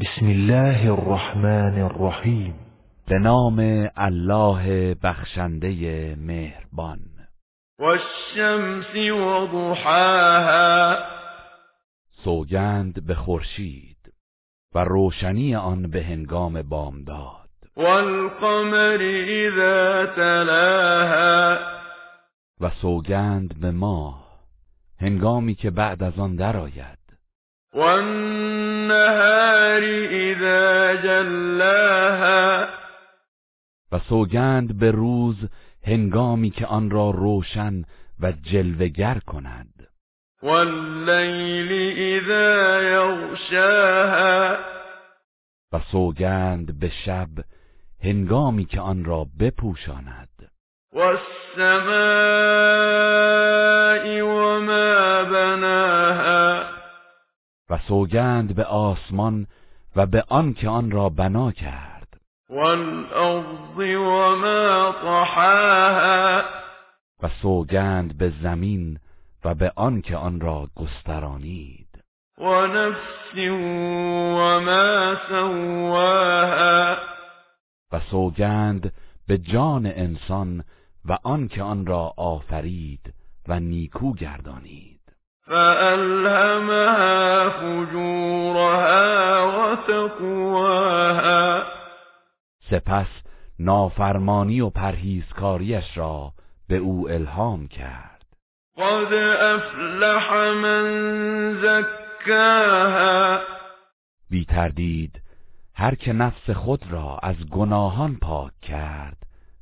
بسم الله الرحمن الرحیم به نام الله بخشنده مهربان. والشمس وضحاها. سوگند به خورشید و روشنی آن به هنگام بامداد. والقمر اذا تلاها. و سوگند به ماه هنگامی که بعد از آن درآید. والنهار اذا جلاها. و سوگند به روز هنگامی که آن را روشن و جلوگر کند. واللیل اذا یغشاها. و سوگند به شب هنگامی که آن را بپوشاند. والسماء سوگند به آسمان و به آن که آن را بنا کرد. والارض وما طحاها. و سوگند به زمین و به آن که آن را گسترانید. ونفس وما سواها. و سوگند به جان انسان و آن که آن را آفرید و نیکو گردانید. فألهمها وتقواها سپس نافرمانی و پرهیزکاریش را به او الهام کرد. قد افلح من زکاها. بی تردید هر که نفس خود را از گناهان پاک کرد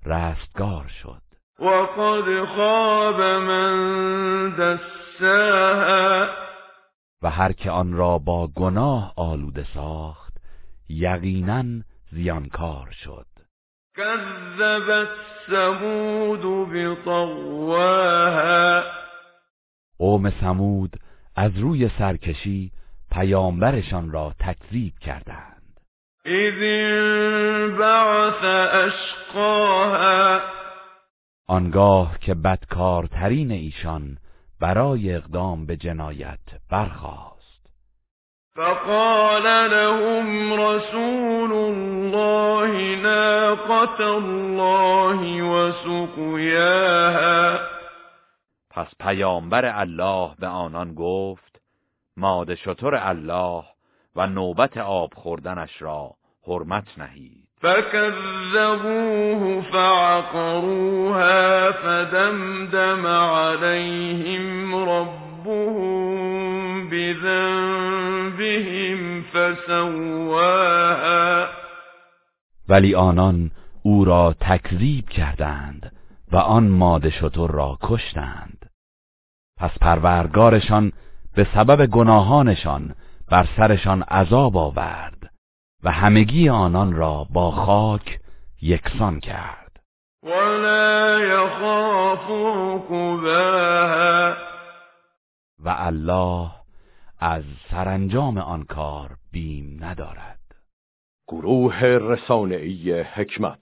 رستگار شد. وقد خاب من دساها. و هر که آن را با گناه آلوده ساخت یقینا زیانکار شد. كذبت ثمود بطواها قوم سمود از روی سرکشی پیامبرشان را تکذیب کردند. اذ انبعث اشقاها. آنگاه که بدکارترین ایشان برای اقدام به جنایت برخاست. فقال لهم رسول الله ناقة الله وسقياها. پس پیامبر الله به آنان گفت ماده شتر الله و نوبت آب خوردنش را حرمت نهید. فكذبوه فعقروها فدمدم عليهم ولی آنان او را تکذیب کردند و آن ماده شتر را کشتند. پس پروردگارشان به سبب گناهانشان بر سرشان عذاب آورد و همگی آنان را با خاک یکسان کرد. ولا عقباها. و الله از سرانجام آن کار بیم ندارد. گروه رسانه‌ای حکمت.